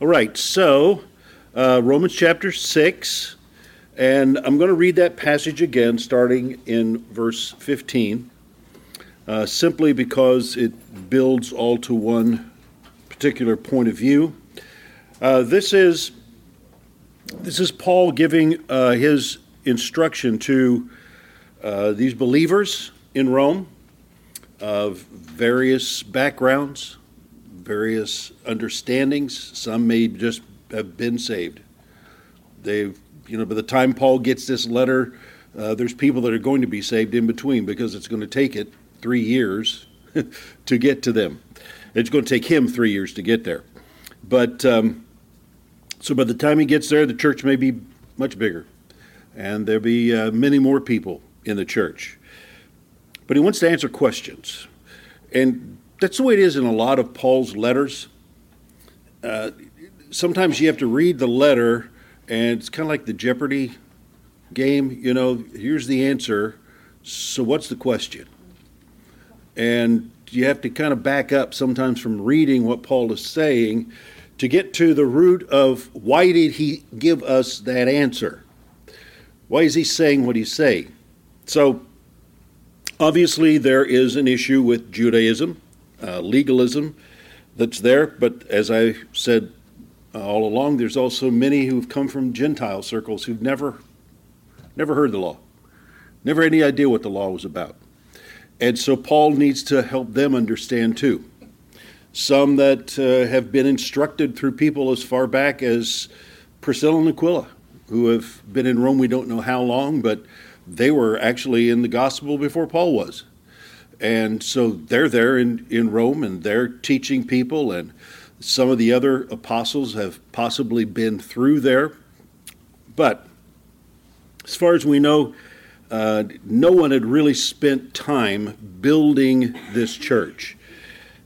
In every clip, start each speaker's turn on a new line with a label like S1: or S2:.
S1: All right, so uh, Romans chapter 6, and I'm going to read that passage again, starting in verse 15, uh, simply because it builds all to one particular point of view. Uh, this is this is Paul giving uh, his instruction to uh, these believers in Rome of various backgrounds, various understandings. Some may just have been saved. They've, you know, by the time Paul gets this letter, uh, there's people that are going to be saved in between because it's going to take it three years to get to them. It's going to take him three years to get there. But um, so by the time he gets there, the church may be much bigger, and there'll be uh, many more people in the church. But he wants to answer questions. And that's the way it is in a lot of Paul's letters. Uh, sometimes you have to read the letter, and it's kind of like the Jeopardy game. You know, here's the answer. So, what's the question? And you have to kind of back up sometimes from reading what Paul is saying to get to the root of why did he give us that answer? Why is he saying what he's saying? So, obviously, there is an issue with Judaism, uh, legalism that's there, but as I said uh, all along, there's also many who've come from Gentile circles who've never, never heard the law, never had any idea what the law was about. And so Paul needs to help them understand too some that uh, have been instructed through people as far back as Priscilla and Aquila, who have been in Rome we don't know how long, but they were actually in the gospel before Paul was. And so they're there in, in Rome and they're teaching people, and some of the other apostles have possibly been through there. But as far as we know, uh, no one had really spent time building this church.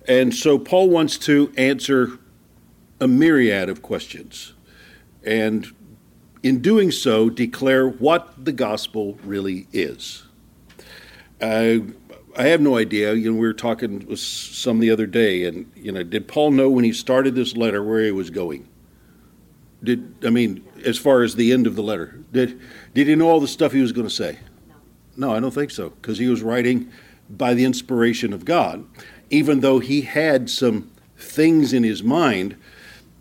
S1: And so Paul wants to answer a myriad of questions. And in doing so, declare what the gospel really is. I have no idea. You know, we were talking with some the other day, and you know, did Paul know when he started this letter where he was going? Did I mean, as far as the end of the letter, did did he know all the stuff he was going to say? No, I don't think so, because he was writing by the inspiration of God even though he had some things in his mind,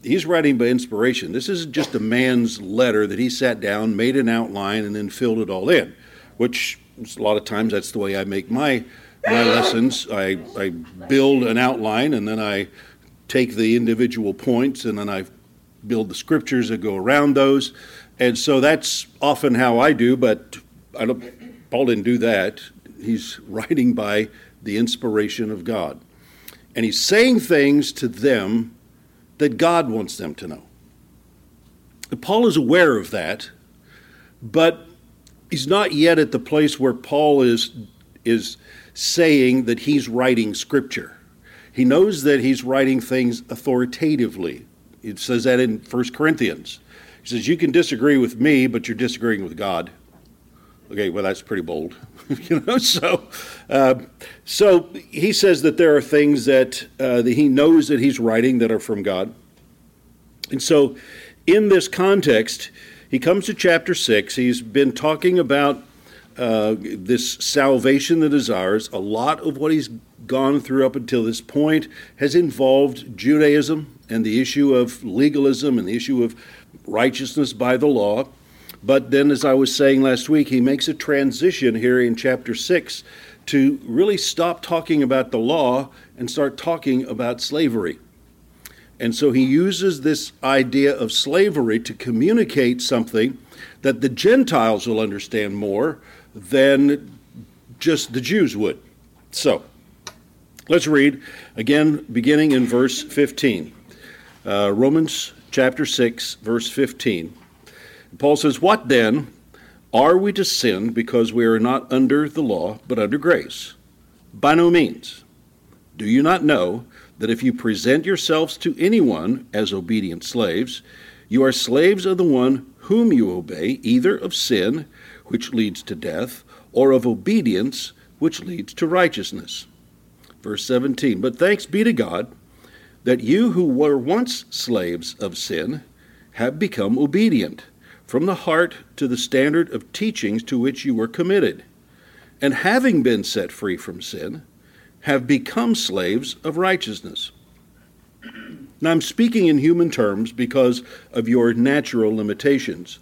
S1: he's writing by inspiration. This isn't just a man's letter that he sat down, made an outline, and then filled it all in, which a lot of times that's the way I make my my lessons. I, I build an outline and then I take the individual points and then I build the scriptures that go around those. And so that's often how I do, but I don't, Paul didn't do that. He's writing by the inspiration of God. And he's saying things to them that God wants them to know. Paul is aware of that, but he's not yet at the place where Paul is, is saying that he's writing scripture. He knows that he's writing things authoritatively. It says that in 1 Corinthians. He says, You can disagree with me, but you're disagreeing with God. Okay, well, that's pretty bold, you know. So, uh, so he says that there are things that, uh, that he knows that he's writing that are from God, and so in this context, he comes to chapter six. He's been talking about uh, this salvation that is ours. A lot of what he's gone through up until this point has involved Judaism and the issue of legalism and the issue of righteousness by the law. But then, as I was saying last week, he makes a transition here in chapter 6 to really stop talking about the law and start talking about slavery. And so he uses this idea of slavery to communicate something that the Gentiles will understand more than just the Jews would. So, let's read again, beginning in verse 15. Uh, Romans chapter 6, verse 15. Paul says, What then? Are we to sin because we are not under the law, but under grace? By no means. Do you not know that if you present yourselves to anyone as obedient slaves, you are slaves of the one whom you obey, either of sin, which leads to death, or of obedience, which leads to righteousness? Verse 17 But thanks be to God that you who were once slaves of sin have become obedient from the heart to the standard of teachings to which you were committed, and having been set free from sin, have become slaves of righteousness. Now, I'm speaking in human terms because of your natural limitations.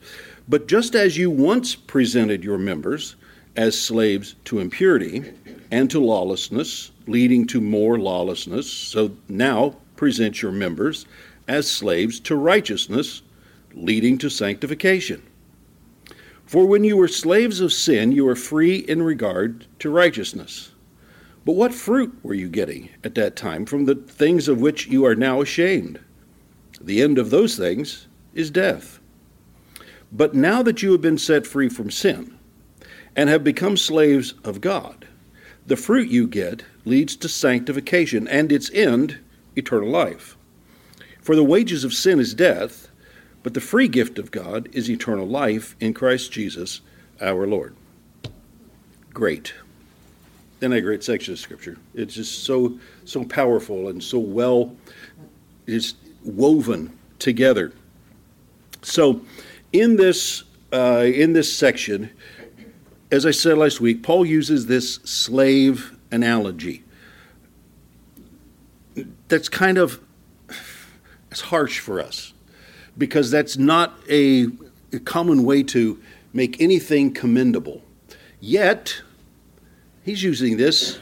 S1: But just as you once presented your members as slaves to impurity and to lawlessness, leading to more lawlessness, so now present your members as slaves to righteousness, leading to sanctification. For when you were slaves of sin, you were free in regard to righteousness. But what fruit were you getting at that time from the things of which you are now ashamed? The end of those things is death. But now that you have been set free from sin and have become slaves of God, the fruit you get leads to sanctification and its end, eternal life. For the wages of sin is death, but the free gift of God is eternal life in Christ Jesus our Lord. Great. Then a great section of scripture. It's just so so powerful and so well is woven together. So in this uh, in this section, as I said last week, Paul uses this slave analogy. That's kind of it's harsh for us because that's not a, a common way to make anything commendable. Yet, he's using this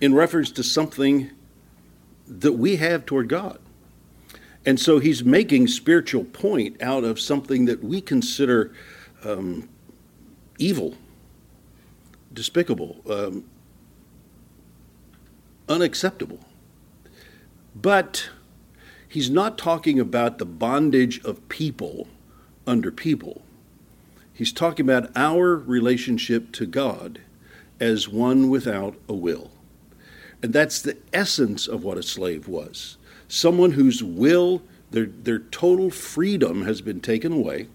S1: in reference to something that we have toward God. And so he's making spiritual point out of something that we consider um, evil, despicable, um, unacceptable. But he's not talking about the bondage of people under people. He's talking about our relationship to God as one without a will. And that's the essence of what a slave was someone whose will, their, their total freedom has been taken away,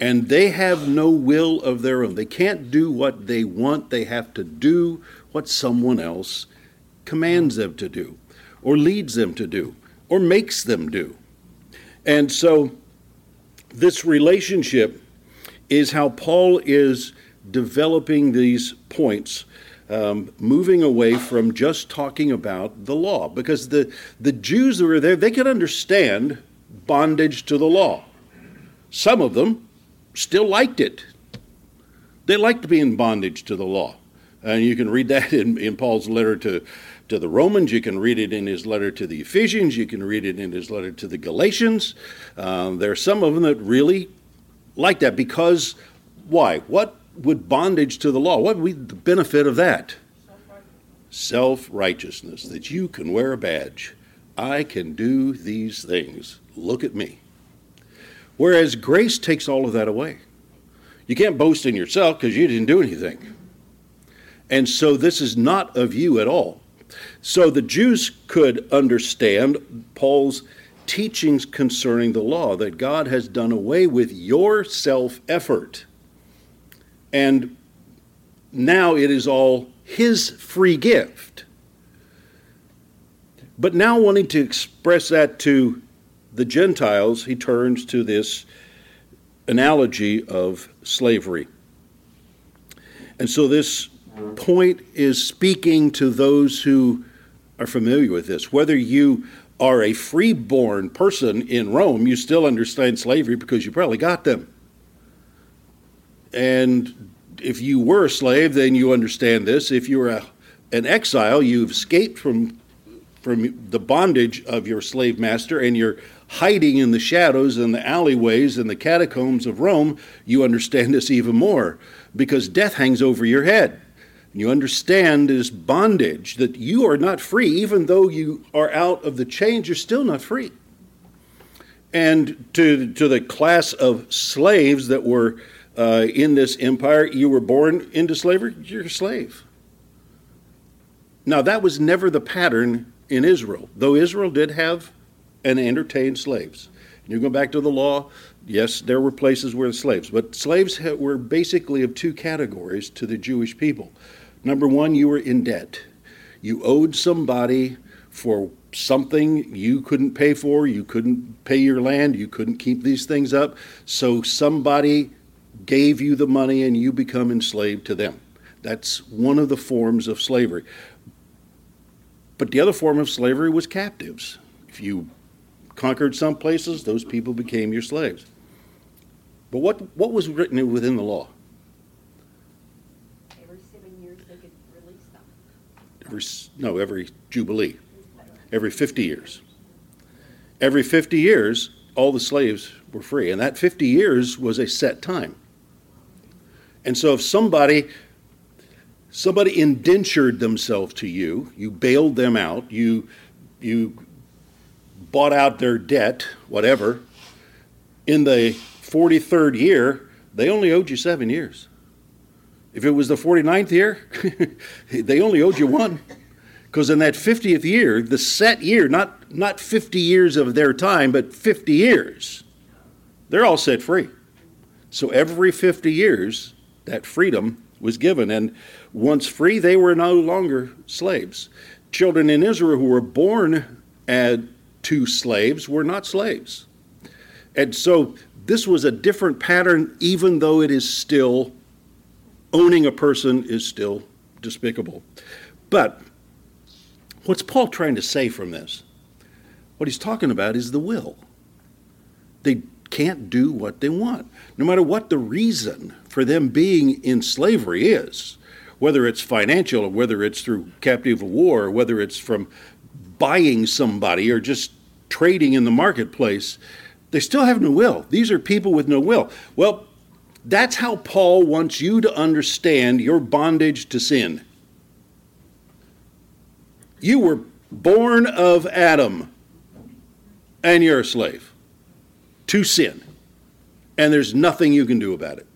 S1: and they have no will of their own. They can't do what they want, they have to do what someone else commands them to do, or leads them to do, or makes them do. And so, this relationship is how Paul is developing these points um, moving away from just talking about the law. Because the, the Jews that were there, they could understand bondage to the law. Some of them still liked it. They liked to be in bondage to the law. And you can read that in, in Paul's letter to, to the Romans. You can read it in his letter to the Ephesians. You can read it in his letter to the Galatians. Um, there are some of them that really like that because why? What would bondage to the law? What would be the benefit of that? Self righteousness, that you can wear a badge. I can do these things. Look at me. Whereas grace takes all of that away. You can't boast in yourself because you didn't do anything. And so this is not of you at all. So the Jews could understand Paul's teachings concerning the law, that God has done away with your self effort and now it is all his free gift. But now, wanting to express that to the Gentiles, he turns to this analogy of slavery. And so, this point is speaking to those who are familiar with this. Whether you are a free-born person in Rome, you still understand slavery because you probably got them. And if you were a slave, then you understand this. If you're a, an exile, you've escaped from from the bondage of your slave master and you're hiding in the shadows and the alleyways and the catacombs of Rome, you understand this even more because death hangs over your head. And You understand this bondage that you are not free, even though you are out of the chains, you're still not free. And to, to the class of slaves that were uh, in this empire, you were born into slavery, you're a slave. Now, that was never the pattern in Israel, though Israel did have and entertain slaves. You go back to the law, yes, there were places where slaves, but slaves were basically of two categories to the Jewish people. Number one, you were in debt. You owed somebody for something you couldn't pay for, you couldn't pay your land, you couldn't keep these things up, so somebody gave you the money and you become enslaved to them. That's one of the forms of slavery. But the other form of slavery was captives. If you conquered some places, those people became your slaves. But what, what was written within the law?
S2: Every seven years they could release them.
S1: Every, no, every Jubilee, every 50 years. Every 50 years, all the slaves were free. And that 50 years was a set time. And so if somebody somebody indentured themselves to you, you bailed them out, you you bought out their debt, whatever, in the 43rd year, they only owed you 7 years. If it was the 49th year, they only owed you one. Because in that 50th year, the set year, not, not 50 years of their time, but 50 years, they're all set free. So every 50 years, that freedom was given. And once free, they were no longer slaves. Children in Israel who were born uh, to slaves were not slaves. And so this was a different pattern, even though it is still owning a person is still despicable. But what's Paul trying to say from this? What he's talking about is the will. They can't do what they want, no matter what the reason for them being in slavery is, whether it's financial or whether it's through captive war, or whether it's from buying somebody or just trading in the marketplace. They still have no will. These are people with no will. Well, that's how Paul wants you to understand your bondage to sin. You were born of Adam, and you're a slave to sin, and there's nothing you can do about it.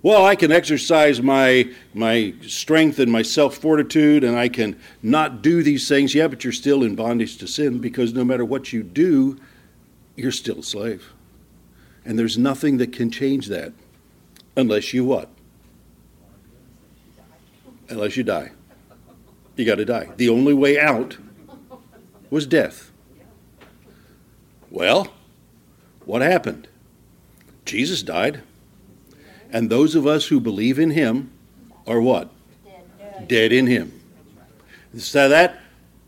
S1: Well, I can exercise my, my strength and my self fortitude, and I can not do these things. Yeah, but you're still in bondage to sin because no matter what you do, you're still a slave. And there's nothing that can change that unless you what? Unless you die. You got to die. The only way out was death. Well, what happened? Jesus died. And those of us who believe in him are what? Dead, Dead in him. So that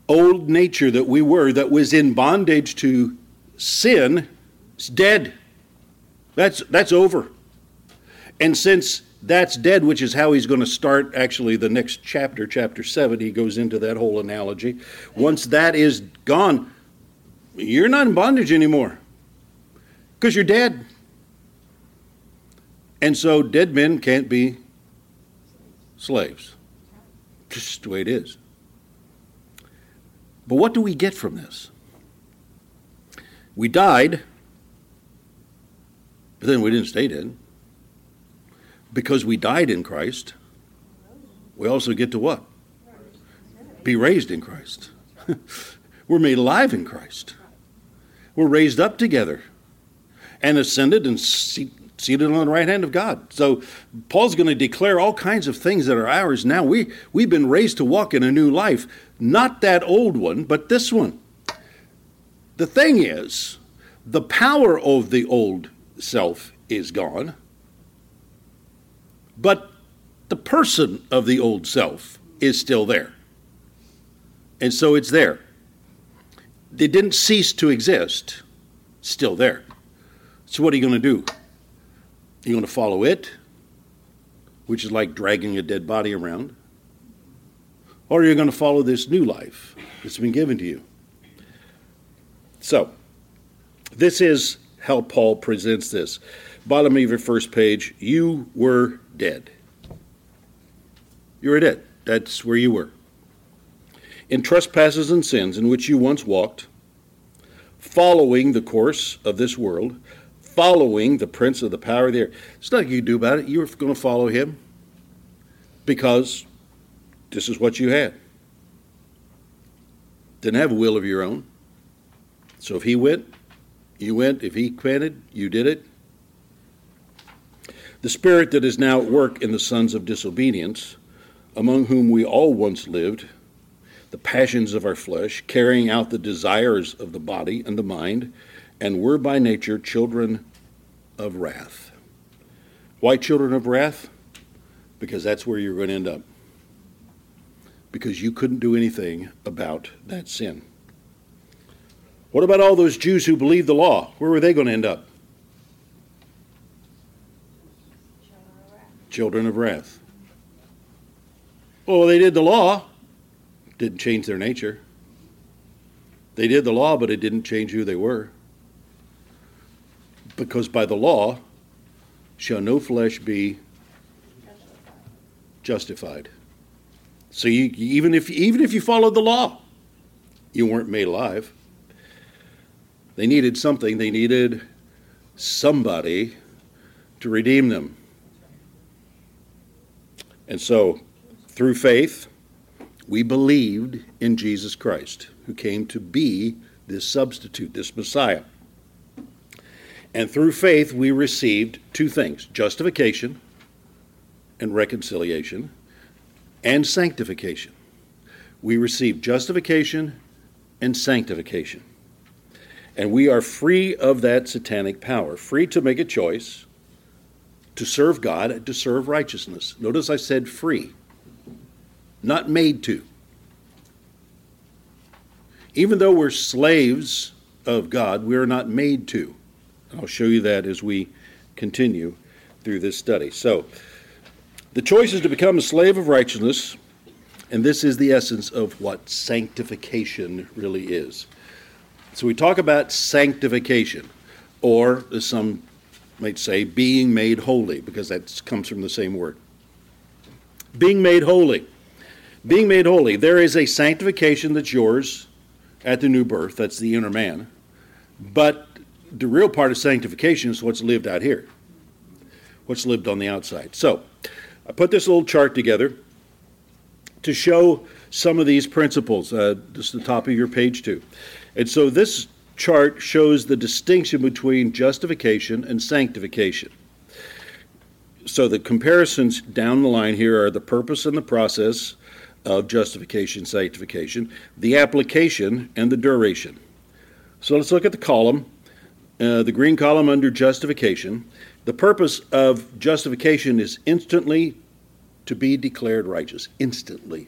S1: old nature that we were, that was in bondage to sin, is dead. That's, that's over. And since that's dead, which is how he's going to start actually the next chapter, chapter 7, he goes into that whole analogy. Once that is gone, you're not in bondage anymore because you're dead. And so dead men can't be slaves. Just the way it is. But what do we get from this? We died but then we didn't stay dead. Because we died in Christ, we also get to what? Be raised in Christ. We're made alive in Christ. We're raised up together and ascended and seated on the right hand of God. So Paul's going to declare all kinds of things that are ours now. We, we've been raised to walk in a new life, not that old one, but this one. The thing is, the power of the old self is gone, but the person of the old self is still there. And so it's there. They didn't cease to exist, still there. So what are you going to do? You're going to follow it, which is like dragging a dead body around, or you're going to follow this new life that's been given to you. So, this is how Paul presents this. Bottom of your first page, you were dead. You were dead. That's where you were. In trespasses and sins in which you once walked, following the course of this world, following the prince of the power of the air. There's nothing you can do about it. You're going to follow him because this is what you had. Didn't have a will of your own. So if he went, you went. If he granted, you did it. The spirit that is now at work in the sons of disobedience, among whom we all once lived, the passions of our flesh, carrying out the desires of the body and the mind, and were by nature children of wrath. Why children of wrath? Because that's where you're going to end up. Because you couldn't do anything about that sin. What about all those Jews who believed the law? Where were they going to end up? Children of wrath. Well, they did the law, didn't change their nature. They did the law, but it didn't change who they were. Because by the law shall no flesh be justified. So you, even if even if you followed the law, you weren't made alive. They needed something. They needed somebody to redeem them. And so, through faith, we believed in Jesus Christ, who came to be this substitute, this Messiah. And through faith, we received two things justification and reconciliation, and sanctification. We received justification and sanctification. And we are free of that satanic power, free to make a choice to serve God and to serve righteousness. Notice I said free, not made to. Even though we're slaves of God, we are not made to. I'll show you that as we continue through this study. So, the choice is to become a slave of righteousness, and this is the essence of what sanctification really is. So, we talk about sanctification, or as some might say, being made holy, because that comes from the same word. Being made holy. Being made holy. There is a sanctification that's yours at the new birth, that's the inner man. But the real part of sanctification is what's lived out here, what's lived on the outside. So, I put this little chart together to show some of these principles. Uh, this is the top of your page, too. And so, this chart shows the distinction between justification and sanctification. So, the comparisons down the line here are the purpose and the process of justification, sanctification, the application, and the duration. So, let's look at the column uh, the green column under justification. The purpose of justification is instantly to be declared righteous. Instantly.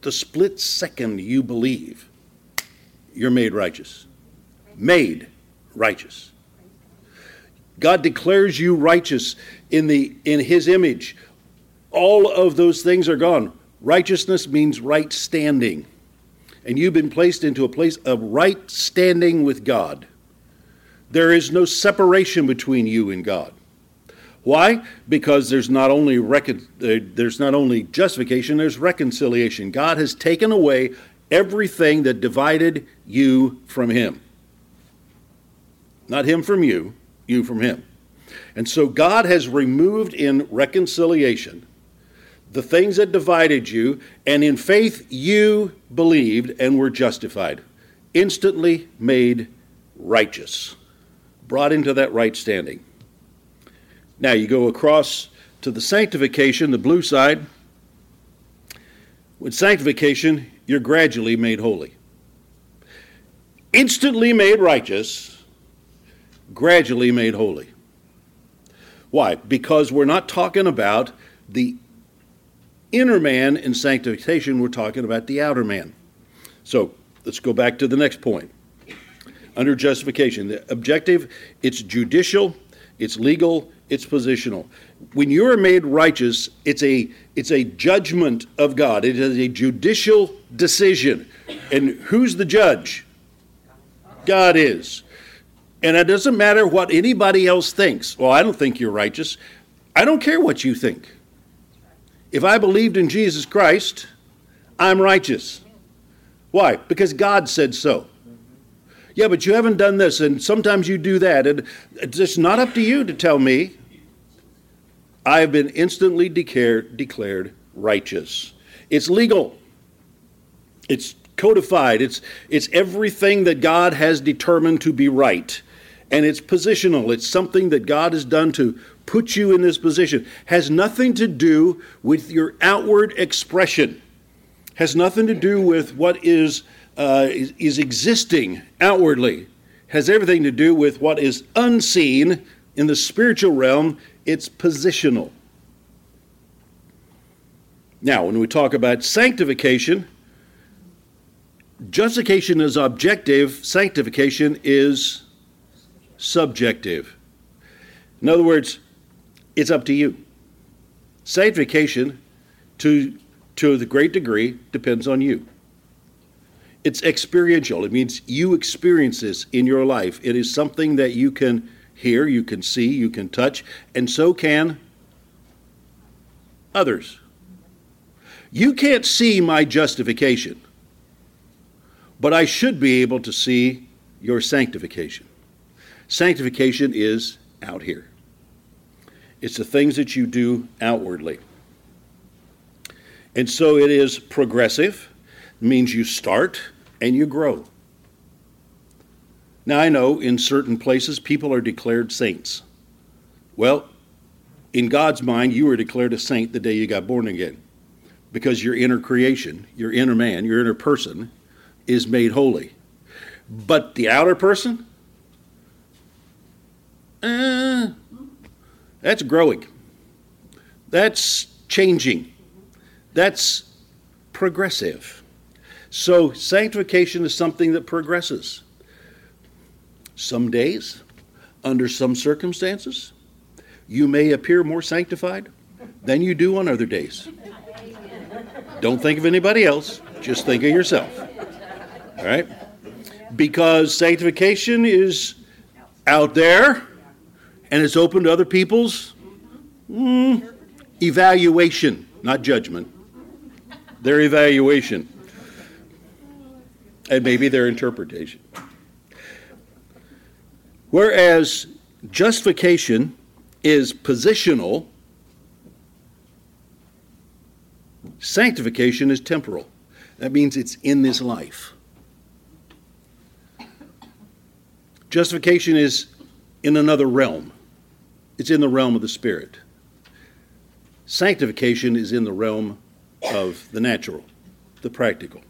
S1: The split second you believe, you're made righteous. Made righteous. God declares you righteous in the in his image. All of those things are gone. Righteousness means right standing. And you've been placed into a place of right standing with God. There is no separation between you and God. Why? Because there's not only recon- uh, there's not only justification, there's reconciliation. God has taken away everything that divided you from him. Not him from you, you from him. And so God has removed in reconciliation the things that divided you, and in faith you believed and were justified, instantly made righteous brought into that right standing. Now you go across to the sanctification, the blue side. With sanctification, you're gradually made holy. Instantly made righteous, gradually made holy. Why? Because we're not talking about the inner man in sanctification, we're talking about the outer man. So let's go back to the next point under justification. The objective, it's judicial, it's legal, it's positional. When you are made righteous, it's a it's a judgment of God. It is a judicial decision. And who's the judge? God is. And it doesn't matter what anybody else thinks. Well, I don't think you're righteous. I don't care what you think. If I believed in Jesus Christ, I'm righteous. Why? Because God said so. Yeah, but you haven't done this, and sometimes you do that. And it's just not up to you to tell me. I have been instantly declared, declared righteous. It's legal. It's codified. It's, it's everything that God has determined to be right. And it's positional. It's something that God has done to put you in this position. Has nothing to do with your outward expression. Has nothing to do with what is, uh, is, is existing outwardly. Has everything to do with what is unseen in the spiritual realm. It's positional. Now, when we talk about sanctification, justification is objective, sanctification is subjective. In other words, it's up to you. Sanctification, to, to the great degree, depends on you. It's experiential. It means you experience this in your life. It is something that you can hear, you can see, you can touch, and so can others. You can't see my justification, but I should be able to see your sanctification. Sanctification is out here. It's the things that you do outwardly. And so it is progressive, it means you start and you grow. Now, I know in certain places people are declared saints. Well, in God's mind, you were declared a saint the day you got born again because your inner creation, your inner man, your inner person is made holy. But the outer person, uh, that's growing. That's changing. That's progressive. So, sanctification is something that progresses. Some days, under some circumstances, you may appear more sanctified than you do on other days. Don't think of anybody else, just think of yourself. All right? Because sanctification is out there and it's open to other people's mm, evaluation, not judgment. Their evaluation. And maybe their interpretation. Whereas justification is positional, sanctification is temporal. That means it's in this life. Justification is in another realm. It's in the realm of the Spirit. Sanctification is in the realm of the natural, the practical.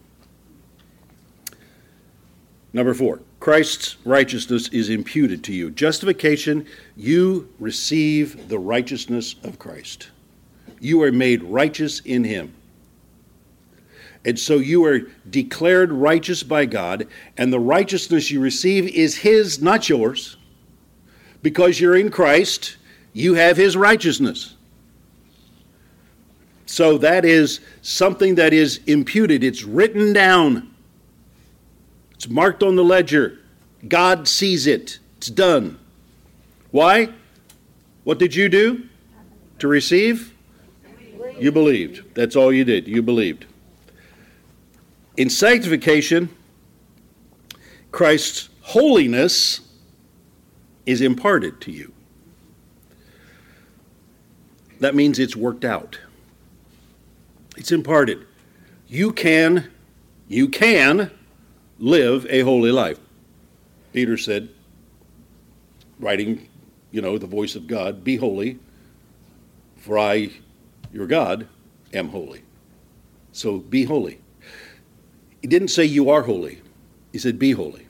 S1: Number four, Christ's righteousness is imputed to you. Justification, you receive the righteousness of Christ. You are made righteous in Him. And so you are declared righteous by God, and the righteousness you receive is His, not yours because you're in Christ, you have his righteousness. So that is something that is imputed, it's written down, it's marked on the ledger. God sees it, it's done. Why? What did you do to receive? You believed. That's all you did. You believed. In sanctification, Christ's holiness is imparted to you. That means it's worked out. It's imparted. You can you can live a holy life. Peter said, writing, you know, the voice of God, be holy, for I, your God, am holy. So be holy. He didn't say you are holy. He said be holy.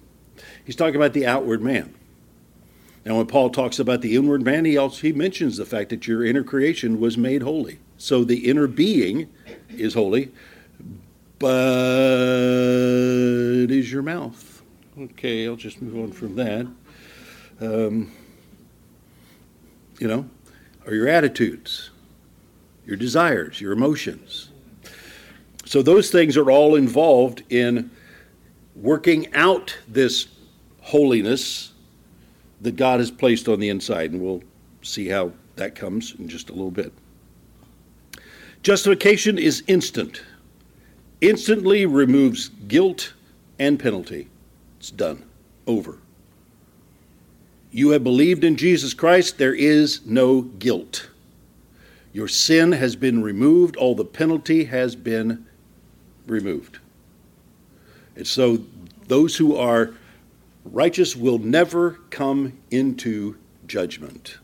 S1: He's talking about the outward man. Now, when Paul talks about the inward man, he also he mentions the fact that your inner creation was made holy. So the inner being is holy, but is your mouth. Okay, I'll just move on from that. Um, you know, are your attitudes, your desires, your emotions. So those things are all involved in working out this holiness that God has placed on the inside, and we'll see how that comes in just a little bit. Justification is instant, instantly removes guilt and penalty. It's done, over. You have believed in Jesus Christ, there is no guilt. Your sin has been removed, all the penalty has been removed. And so those who are righteous will never come into judgment.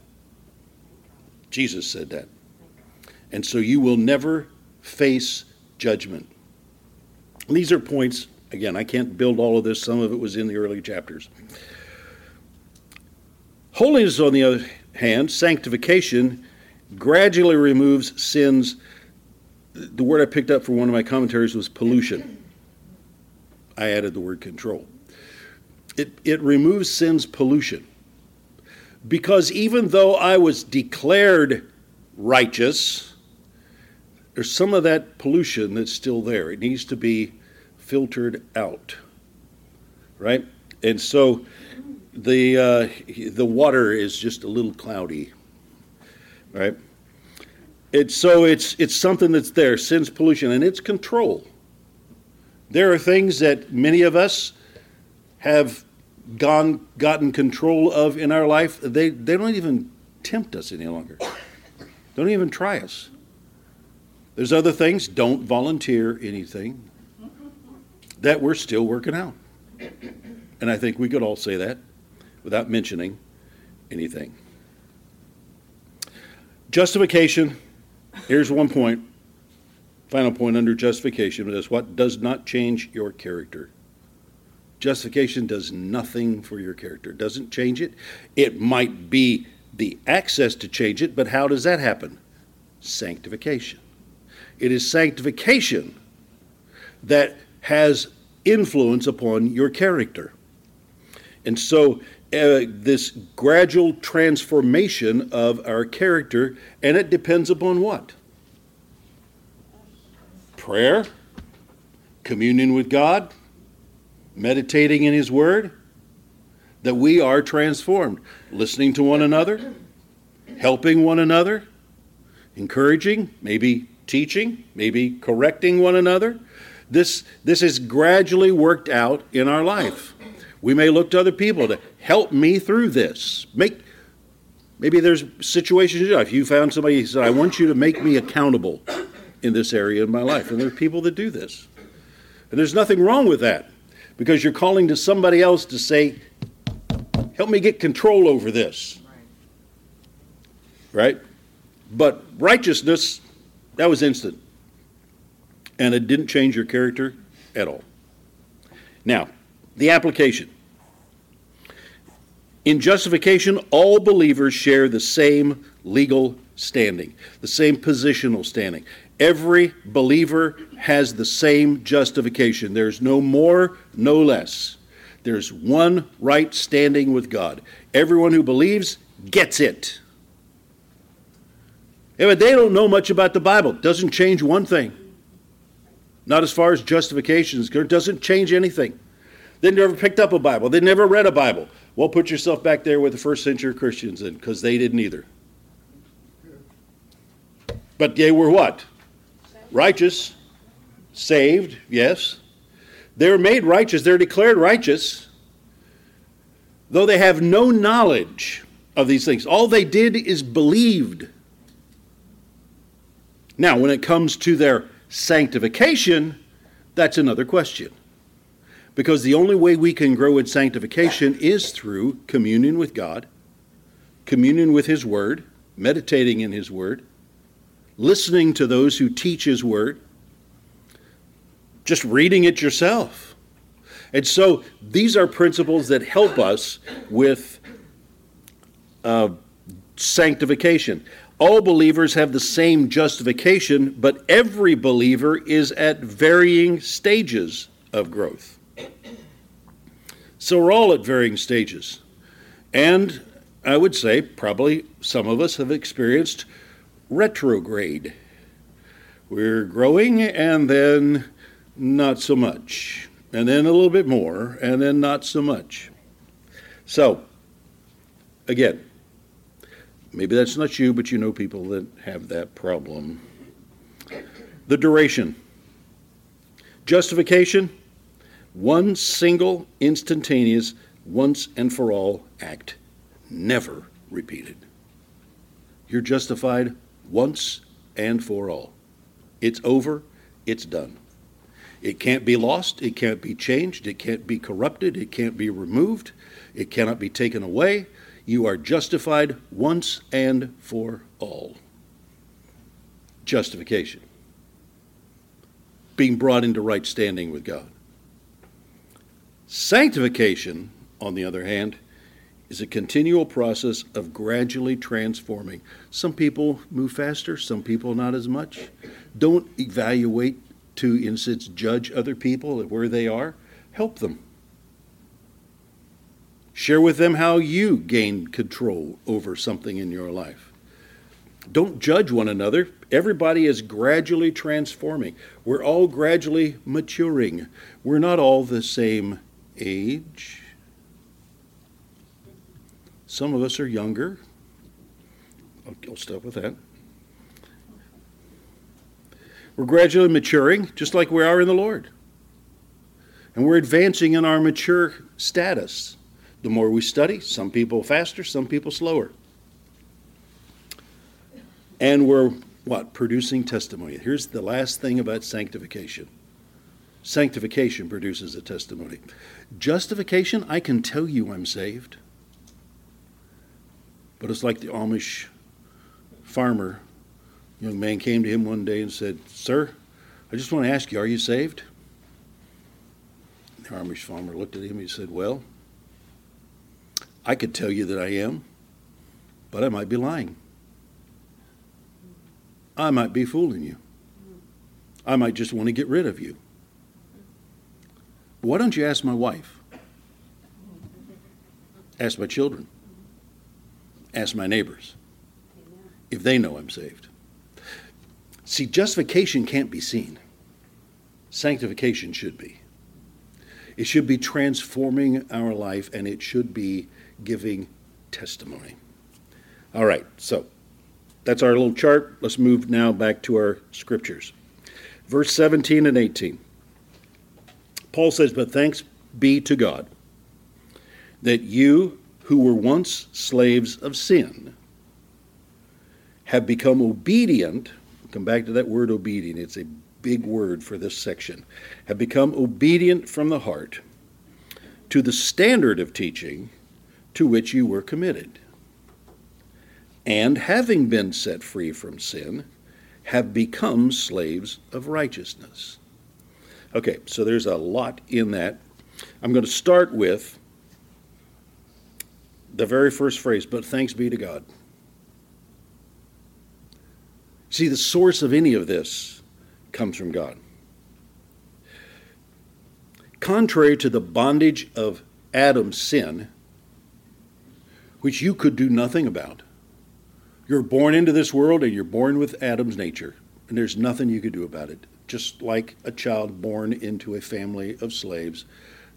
S1: Jesus said that. And so you will never face judgment. These are points, again, I can't build all of this, some of it was in the early chapters. Holiness, on the other hand, sanctification, gradually removes sins. The word I picked up for one of my commentaries was pollution. I added the word control. It, it removes sin's pollution. Because even though I was declared righteous, there's some of that pollution that's still there. It needs to be filtered out. Right? And so the uh, the water is just a little cloudy, right? It's so it's it's something that's there, sin's pollution, and it's control. There are things that many of us have gone gotten control of in our life. They they don't even tempt us any longer. Don't even try us. There's other things. Don't volunteer anything that we're still working out. And I think we could all say that without mentioning anything. Justification, here's one point, final point under justification is what does not change your character. Justification does nothing for your character, doesn't change it. It might be the access to change it, but how does that happen? Sanctification. It is sanctification that has influence upon your character. And so uh, this gradual transformation of our character, and it depends upon what? Prayer, communion with God, meditating in His Word, that we are transformed, listening to one another, helping one another, encouraging, maybe teaching, maybe correcting one another. This, this is gradually worked out in our life. We may look to other people to help me through this. Make maybe there's situations life you found somebody who said, I want you to make me accountable in this area of my life. And there are people that do this. And there's nothing wrong with that because you're calling to somebody else to say, help me get control over this. Right? But righteousness, that was instant. And it didn't change your character at all. Now, the application. In justification, all believers share the same legal standing, the same positional standing. Every believer has the same justification. There's no more, no less. There's one right standing with God. Everyone who believes gets it. Yeah, but they don't know much about the Bible. Doesn't change one thing. Not as far as justification is concerned. Doesn't change anything. They never picked up a Bible. They never read a Bible. Well, put yourself back there with the first century Christians then, because they didn't either. But they were what? Righteous, saved, yes. They were made righteous, they're declared righteous, though they have no knowledge of these things. All they did is believed. Now, when it comes to their sanctification, that's another question. Because the only way we can grow in sanctification is through communion with God, communion with His Word, meditating in His Word, listening to those who teach His Word, just reading it yourself. And so these are principles that help us with uh, sanctification. All believers have the same justification, but every believer is at varying stages of growth. So we're all at varying stages. And I would say probably some of us have experienced retrograde. We're growing and then not so much, and then a little bit more, and then not so much. So, again, maybe that's not you, but you know people that have that problem. The duration. Justification one single, instantaneous, once and for all act, never repeated. You're justified once and for all. It's over, it's done. It can't be lost, it can't be changed, it can't be corrupted, it can't be removed, it cannot be taken away. You are justified once and for all. Justification. being brought into right standing with God. Sanctification, on the other hand, is a continual process of gradually transforming. Some people move faster, some people not as much. Don't evaluate to, in a sense, judge other people where they are. Help them. Share with them how you gain control over something in your life. Don't judge one another. Everybody is gradually transforming. We're all gradually maturing. We're not all the same age. Some of us are younger. I'll, I'll stop with that. We're gradually maturing, just like we are in the Lord. And we're advancing in our mature status. The more we study, some people faster, some people slower. And we're what? Producing testimony. Here's the last thing about sanctification. Sanctification produces a testimony. Justification, I can tell you I'm saved. But it's like the Amish farmer. Young man came to him one day and said, Sir, I just want to ask you, are you saved? The Amish farmer looked at him and he said, Well, I could tell you that I am, but I might be lying. I might be fooling you. I might just want to get rid of you. Why don't you ask my wife? Ask my children. Ask my neighbors if they know I'm saved. See, justification can't be seen, sanctification should be. It should be transforming our life and it should be giving testimony. All right, so that's our little chart. Let's move now back to our scriptures. Verse 17 and 18. Paul says, But thanks be to God that you who were once slaves of sin have become obedient. Come back to that word obedient. It's a big word for this section. Have become obedient from the heart to the standard of teaching to which you were committed. And having been set free from sin, have become slaves of righteousness. Okay, so there's a lot in that. I'm going to start with the very first phrase, but thanks be to God. See, the source of any of this comes from God. Contrary to the bondage of Adam's sin, which you could do nothing about, you're born into this world and you're born with Adam's nature, and there's nothing you could do about it. Just like a child born into a family of slaves,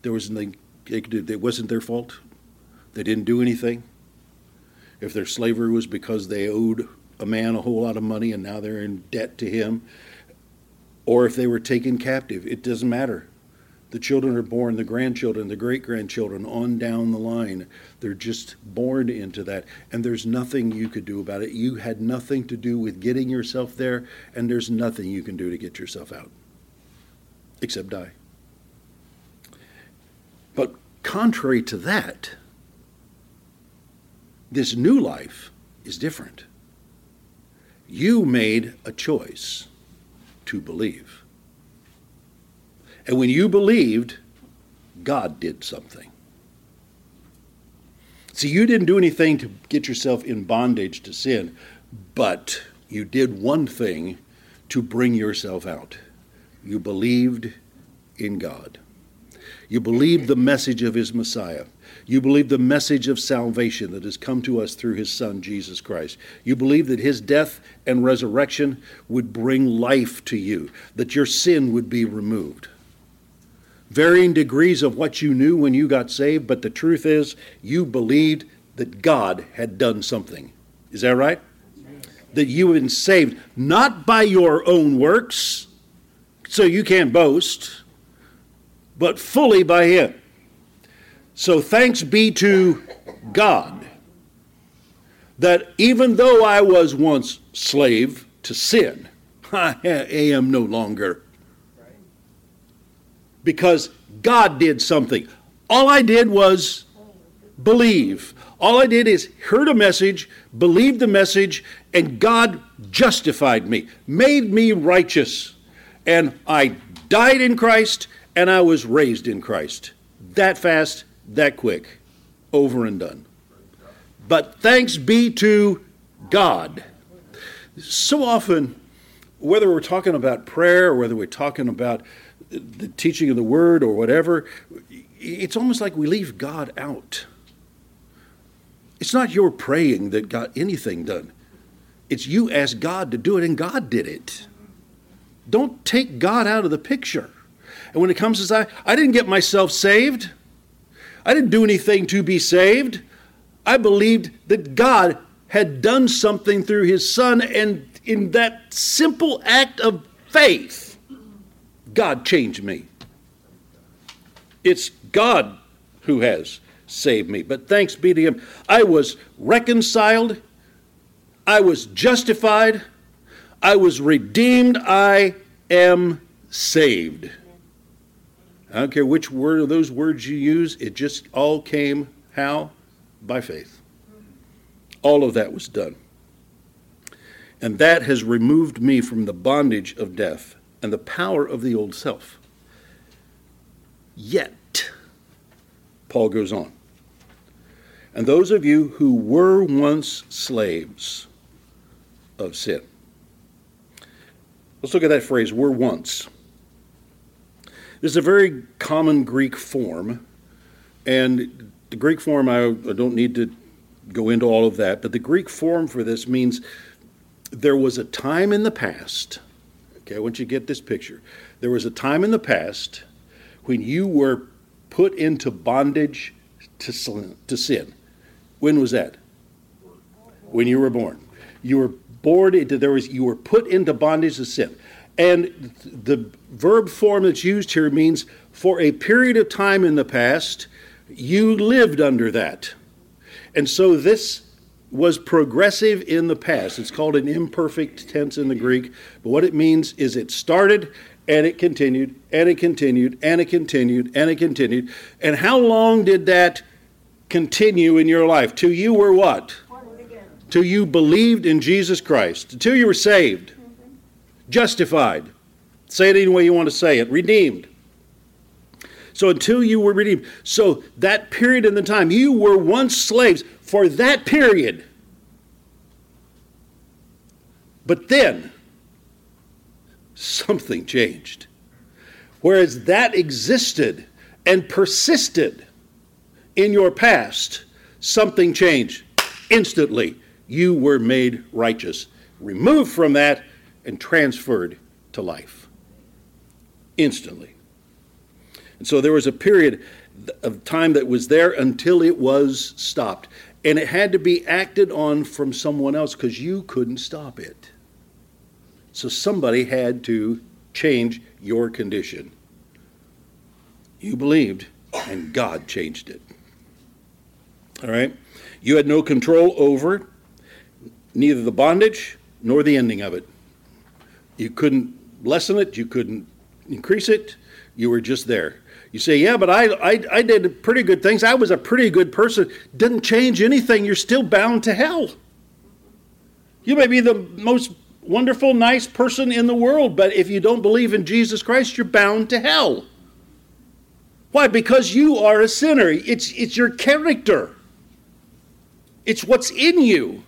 S1: there was nothing they could do. It wasn't their fault. They didn't do anything. If their slavery was because they owed a man a whole lot of money and now they're in debt to him, or if they were taken captive, it doesn't matter. The children are born, the grandchildren, the great grandchildren, on down the line. They're just born into that. And there's nothing you could do about it. You had nothing to do with getting yourself there, and there's nothing you can do to get yourself out except die. But contrary to that, this new life is different. You made a choice to believe. And when you believed, God did something. See, you didn't do anything to get yourself in bondage to sin, but you did one thing to bring yourself out. You believed in God. You believed the message of his Messiah. You believe the message of salvation that has come to us through his Son, Jesus Christ. You believe that his death and resurrection would bring life to you, that your sin would be removed. Varying degrees of what you knew when you got saved, but the truth is, you believed that God had done something. Is that right? That you have been saved not by your own works, so you can't boast, but fully by Him. So thanks be to God that even though I was once slave to sin, I am no longer. Because God did something. All I did was believe. All I did is heard a message, believed the message, and God justified me, made me righteous. And I died in Christ, and I was raised in Christ. That fast, that quick, over and done. But thanks be to God. So often, whether we're talking about prayer or whether we're talking about the teaching of the word or whatever, it's almost like we leave God out. It's not your praying that got anything done. It's you asked God to do it and God did it. Don't take God out of the picture. And when it comes to that, I didn't get myself saved. I didn't do anything to be saved. I believed that God had done something through his son, and in that simple act of faith, God changed me. It's God who has saved me. But thanks be to him, I was reconciled, I was justified, I was redeemed, I am saved. I don't care which word of those words you use, it just all came how? By faith. All of that was done. And that has removed me from the bondage of death and the power of the old self. Yet, Paul goes on. And those of you who were once slaves of sin. Let's look at that phrase, were once. This is a very common Greek form, and the Greek form, I, don't need to go into all of that, but the Greek form for this means there was a time in the past, okay, I want you to get this picture. There was a time in the past when you were put into bondage to sin. When was that? When you were born. You were born into, there was, you were put into bondage to sin. And the verb form that's used here means for a period of time in the past, you lived under that. And so this was progressive in the past. It's called an imperfect tense in the Greek, but what it means is it started and it continued and it continued and it continued and it continued. And how long did that continue in your life? Till you were what? Till you believed in Jesus Christ, until you were saved justified. Say it any way you want to say it. Redeemed. So until you were redeemed. So that period in the time, you were once slaves for that period. But then something changed. Whereas that existed and persisted in your past, something changed. Instantly, you were made righteous. Removed from that, and transferred to life instantly. And so there was a period of time that was there until it was stopped. And it had to be acted on from someone else because you couldn't stop it. So somebody had to change your condition. You believed, and God changed it. All right? You had no control over neither the bondage nor the ending of it. You couldn't lessen it, you couldn't increase it, you were just there. You say, yeah, but I, I, I did pretty good things. I was a pretty good person. Didn't change anything. You're still bound to hell. You may be the most wonderful, nice person in the world, but if you don't believe in Jesus Christ, you're bound to hell. Why? Because you are a sinner. It's, it's your character, it's what's in you,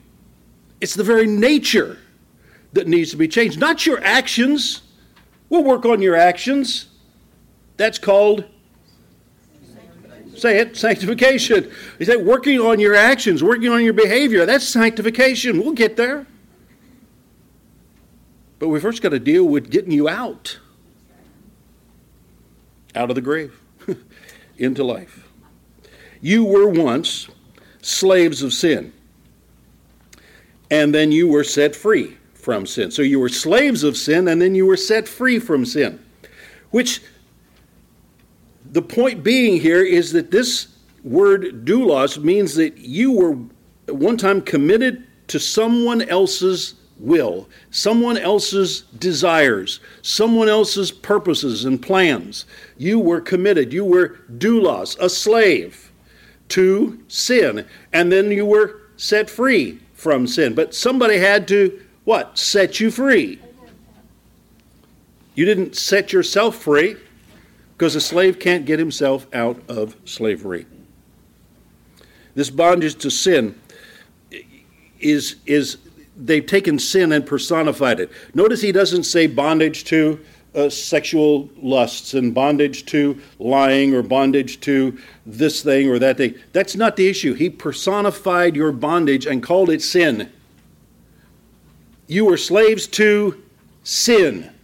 S1: it's the very nature that needs to be changed, not your actions. We'll work on your actions. That's called, say it, sanctification. He said, working on your actions, working on your behavior. That's sanctification. We'll get there. But we first got to deal with getting you out, out of the grave, into life. You were once slaves of sin, and then you were set free from sin. So you were slaves of sin and then you were set free from sin. Which the point being here is that this word doulos means that you were at one time committed to someone else's will, someone else's desires, someone else's purposes and plans. You were committed. You were doulos, a slave to sin, and then you were set free from sin. But somebody had to what? Set you free. You didn't set yourself free because a slave can't get himself out of slavery. This bondage to sin is, is they've taken sin and personified it. Notice he doesn't say bondage to uh, sexual lusts and bondage to lying or bondage to this thing or that thing. That's not the issue. He personified your bondage and called it sin. You were slaves to sin.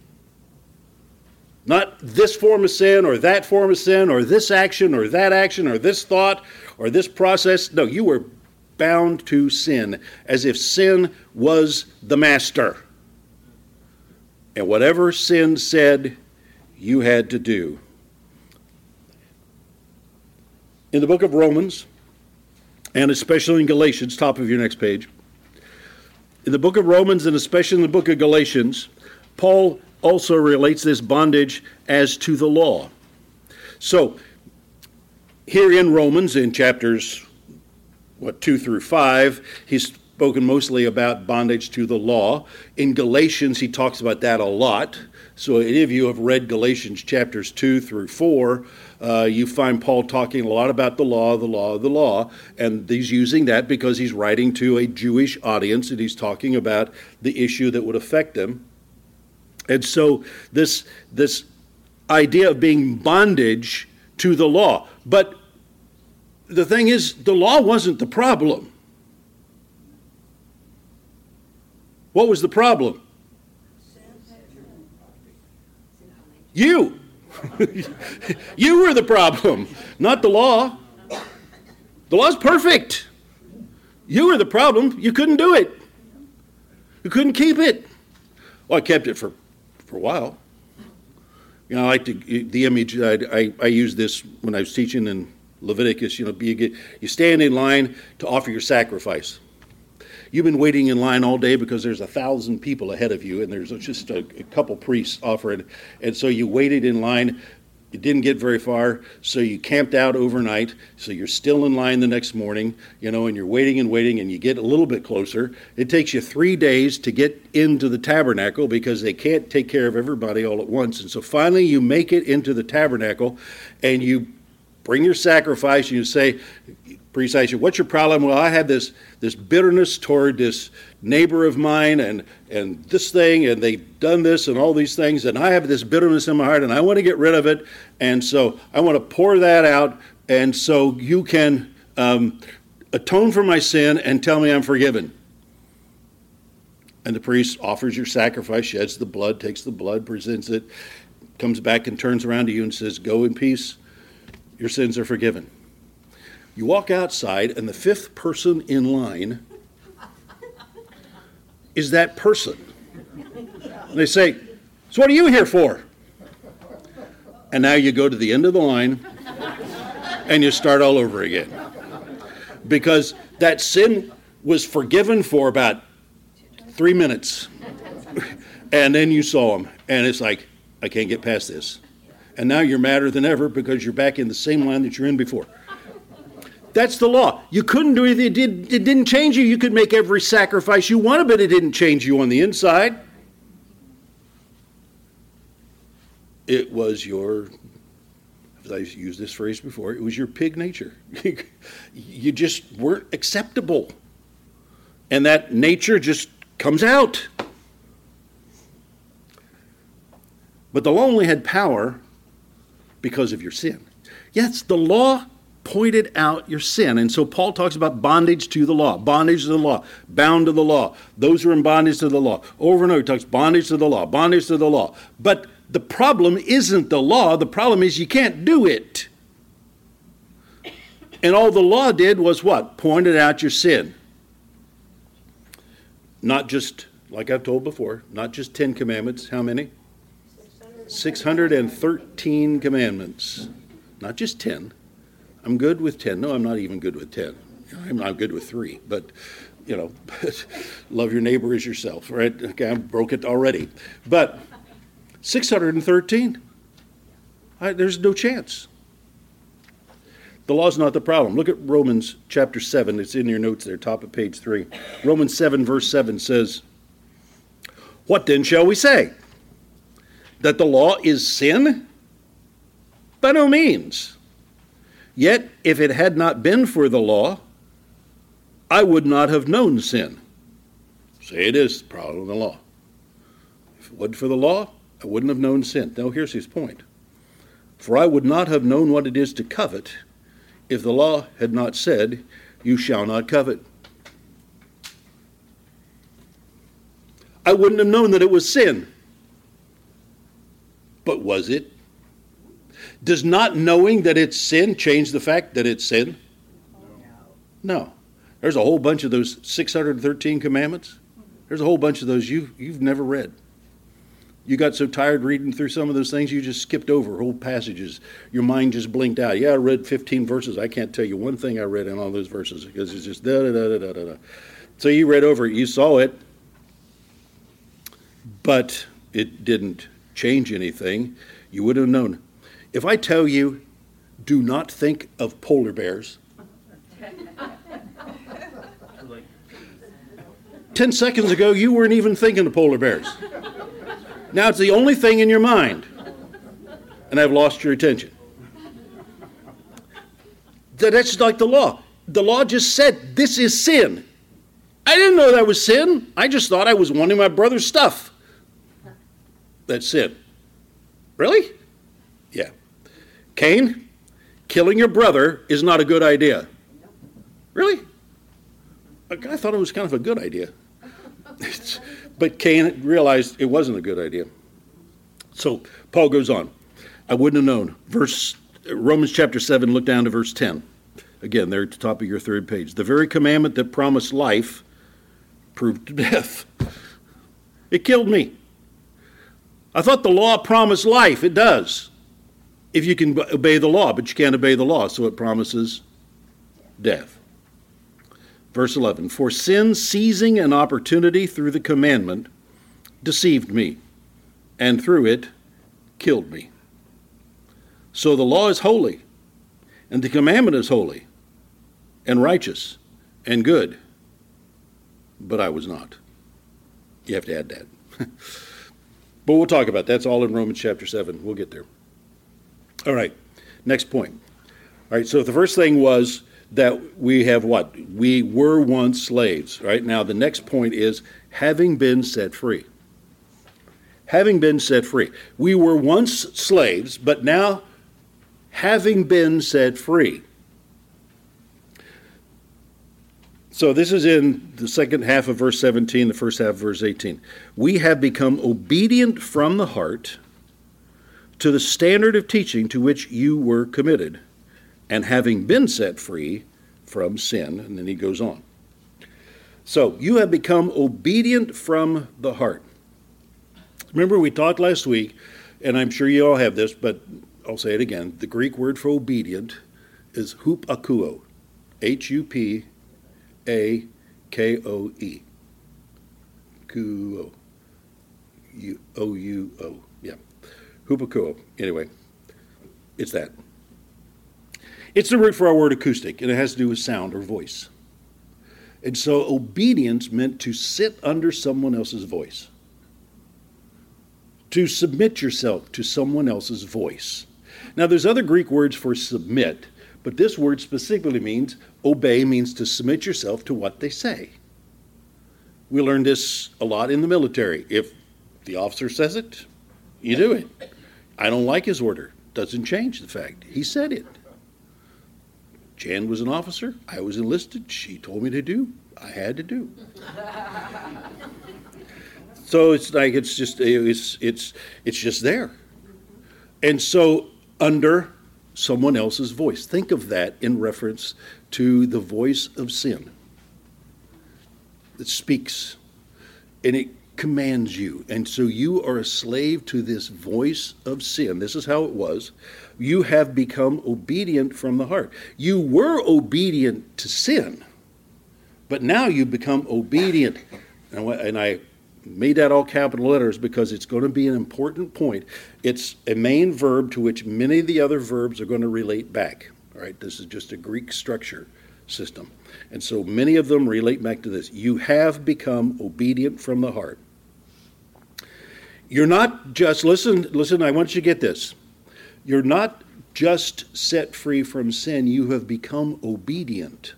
S1: Not this form of sin or that form of sin or this action or that action or this thought or this process. No, you were bound to sin as if sin was the master. And whatever sin said, you had to do. In the book of Romans, and especially in Galatians, top of your next page, in the book of Romans and especially in the book of Galatians, Paul also relates this bondage as to the law. So, here in Romans, in chapters what two through five, he's spoken mostly about bondage to the law. In Galatians, he talks about that a lot. So, any of you have read Galatians chapters 2 through 4, uh, you find Paul talking a lot about the law, the law, the law. And he's using that because he's writing to a Jewish audience and he's talking about the issue that would affect them. And so, this, this idea of being bondage to the law. But the thing is, the law wasn't the problem. What was the problem? You. you were the problem, not the law. The law's perfect. You were the problem. You couldn't do it. You couldn't keep it. Well, I kept it for, for a while. You know, I like to, the image, I, I, I use this when I was teaching in Leviticus, you know, you, you stand in line to offer your sacrifice. You've been waiting in line all day because there's a thousand people ahead of you, and there's just a, a couple priests offering. And so you waited in line. You didn't get very far, so you camped out overnight. So you're still in line the next morning, you know, and you're waiting and waiting, and you get a little bit closer. It takes you three days to get into the tabernacle because they can't take care of everybody all at once. And so finally, you make it into the tabernacle, and you bring your sacrifice, and you say, you, what's your problem? Well, I have this, this bitterness toward this neighbor of mine and, and this thing, and they've done this and all these things, and I have this bitterness in my heart, and I want to get rid of it. And so I want to pour that out, and so you can um, atone for my sin and tell me I'm forgiven. And the priest offers your sacrifice, sheds the blood, takes the blood, presents it, comes back and turns around to you and says, Go in peace your sins are forgiven. You walk outside, and the fifth person in line is that person. And they say, So, what are you here for? And now you go to the end of the line and you start all over again. Because that sin was forgiven for about three minutes. and then you saw him, and it's like, I can't get past this and now you're madder than ever because you're back in the same line that you're in before. That's the law. You couldn't do anything. It, did, it didn't change you. You could make every sacrifice you wanted, but it didn't change you on the inside. It was your, as I used this phrase before, it was your pig nature. you just weren't acceptable. And that nature just comes out. But the law only had power because of your sin. Yes, the law pointed out your sin. And so Paul talks about bondage to the law, bondage to the law, bound to the law. Those who are in bondage to the law. Over and over, he talks bondage to the law, bondage to the law. But the problem isn't the law, the problem is you can't do it. And all the law did was what? Pointed out your sin. Not just, like I've told before, not just 10 commandments. How many? 613 commandments, not just 10. I'm good with 10. No, I'm not even good with 10. I'm not good with three, but you know, love your neighbor as yourself, right? Okay, I broke it already. But 613, I, there's no chance. The law is not the problem. Look at Romans chapter 7. It's in your notes there, top of page 3. Romans 7, verse 7 says, What then shall we say? that the law is sin? By no means. Yet, if it had not been for the law, I would not have known sin. Say it is the problem of the law. If it wasn't for the law, I wouldn't have known sin. Now, here's his point. For I would not have known what it is to covet if the law had not said, You shall not covet. I wouldn't have known that it was sin. But was it? Does not knowing that it's sin change the fact that it's sin? No. There's a whole bunch of those 613 commandments. There's a whole bunch of those you, you've never read. You got so tired reading through some of those things, you just skipped over whole passages. Your mind just blinked out. Yeah, I read 15 verses. I can't tell you one thing I read in all those verses because it's just da da da da da da. So you read over it, you saw it, but it didn't change anything. You would have known. If I tell you, do not think of polar bears, 10 seconds ago, you weren't even thinking of polar bears. Now it's the only thing in your mind, and I've lost your attention. That's like the law. The law just said, This is sin. I didn't know that was sin. I just thought I was wanting my brother's stuff. That's sin. Really? Yeah. Cain, killing your brother is not a good idea. Really? I thought it was kind of a good idea. but Cain realized it wasn't a good idea. So Paul goes on. I wouldn't have known. Verse Romans chapter 7, look down to verse 10. Again, there at the top of your third page. The very commandment that promised life proved death. It killed me. I thought the law promised life. It does. If you can obey the law, but you can't obey the law, so it promises death. Verse 11 For sin seizing an opportunity through the commandment deceived me, and through it killed me. So the law is holy, and the commandment is holy, and righteous, and good. But I was not. You have to add that. but we'll talk about that. That's all in Romans chapter 7. We'll get there. All right, next point. All right, so the first thing was that we have what? We were once slaves, right? Now, the next point is having been set free. Having been set free. We were once slaves, but now having been set free. So this is in the second half of verse 17, the first half of verse 18. We have become obedient from the heart to the standard of teaching to which you were committed and having been set free from sin. And then he goes on. So you have become obedient from the heart. Remember, we talked last week, and I'm sure you all have this, but I'll say it again. The Greek word for obedient is hupakuo, H U P A K O E. Kuo. O U O. Yeah. Hupakuo. Anyway, it's that. It's the root for our word acoustic, and it has to do with sound or voice. And so obedience meant to sit under someone else's voice, to submit yourself to someone else's voice. Now, there's other Greek words for submit, but this word specifically means obey, means to submit yourself to what they say. We learn this a lot in the military. If the officer says it, you do it. I don't like his order. Doesn't change the fact he said it. Jan was an officer. I was enlisted. She told me to do. I had to do. so it's like it's just it's it's it's just there. And so under someone else's voice. Think of that in reference to the voice of sin. It speaks and it commands you. And so you are a slave to this voice of sin. This is how it was you have become obedient from the heart. You were obedient to sin, but now you become obedient. And I made that all capital letters because it's going to be an important point. It's a main verb to which many of the other verbs are going to relate back. All right, this is just a Greek structure system. And so many of them relate back to this. You have become obedient from the heart. You're not just, listen, listen, I want you to get this. You're not just set free from sin, you have become obedient.